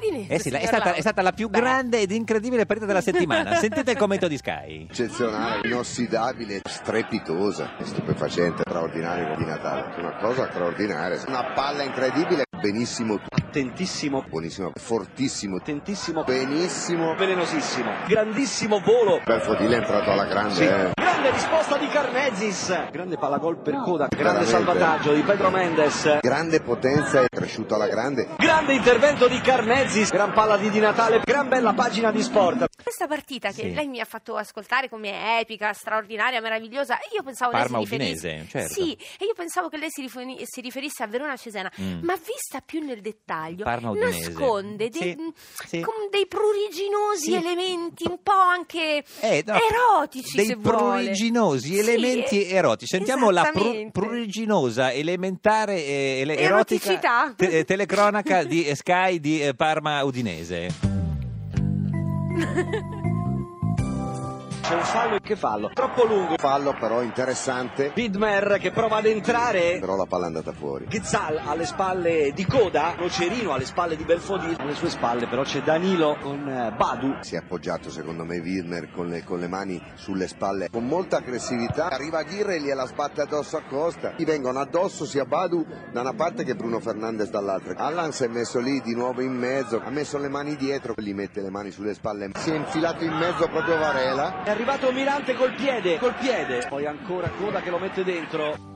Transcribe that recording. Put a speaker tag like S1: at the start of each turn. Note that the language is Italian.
S1: Udinese.
S2: Eh sì, è, stata, è stata la più
S1: Beh.
S2: grande ed incredibile partita della settimana. Sentite il commento di Sky.
S3: eccezionale, inossidabile, strepitosa, stupefacente, straordinaria di Natale. Una cosa straordinaria, una palla incredibile, benissimo,
S4: attentissimo,
S3: buonissimo, fortissimo,
S4: attentissimo,
S3: benissimo.
S4: velenosissimo, grandissimo volo.
S3: Belfodil è entrato alla grande,
S4: Sì.
S3: eh.
S4: Grande risposta di Carnezis, grande pallagol per coda, grande
S3: Veramente.
S4: salvataggio di Pedro Mendes,
S3: grande potenza, è cresciuto alla grande.
S4: grande intervento di Carnezis, gran palla di Di Natale, gran bella pagina di sport.
S1: Questa partita che
S2: Sì.
S1: lei mi ha fatto ascoltare come epica, straordinaria, meravigliosa, e io pensavo
S2: Parma. Udinese, certo.
S1: Sì, e io pensavo che lei si riferisse a Verona Cesena,
S2: Mm.
S1: ma vista più nel dettaglio,
S2: Parma Udinese.
S1: nasconde dei,
S2: Sì, sì.
S1: con dei pruriginosi
S2: Sì.
S1: elementi un po' anche
S2: Eh, no,
S1: erotici,
S2: dei pruriginosi elementi erotici. Sentiamo la pru- pruriginosa, elementare e ele- erotica
S1: Eroticità.
S2: te- eh, telecronaca di eh, Sky di eh, Parma Udinese.
S4: C'è un fallo, che fallo? Troppo lungo.
S3: Fallo però interessante,
S4: Widmer che prova ad entrare.
S3: però la palla è andata fuori.
S4: Ghizzal alle spalle di Coda, Nocerino alle spalle di Belfodil, alle sue spalle però c'è Danilo con eh, Badu.
S3: Si è appoggiato secondo me Wirner con le, con le mani sulle spalle con molta aggressività. Arriva Ghirre e gliela sbatte addosso a Costa. Gli vengono addosso sia Badu da una parte che Bruno Fernandes dall'altra. Allan si è messo lì di nuovo in mezzo, ha messo le mani dietro, gli mette le mani sulle spalle. Si è infilato in mezzo proprio Varela.
S4: Arrivato Mirante col piede, col piede. Poi ancora Coda che lo mette dentro.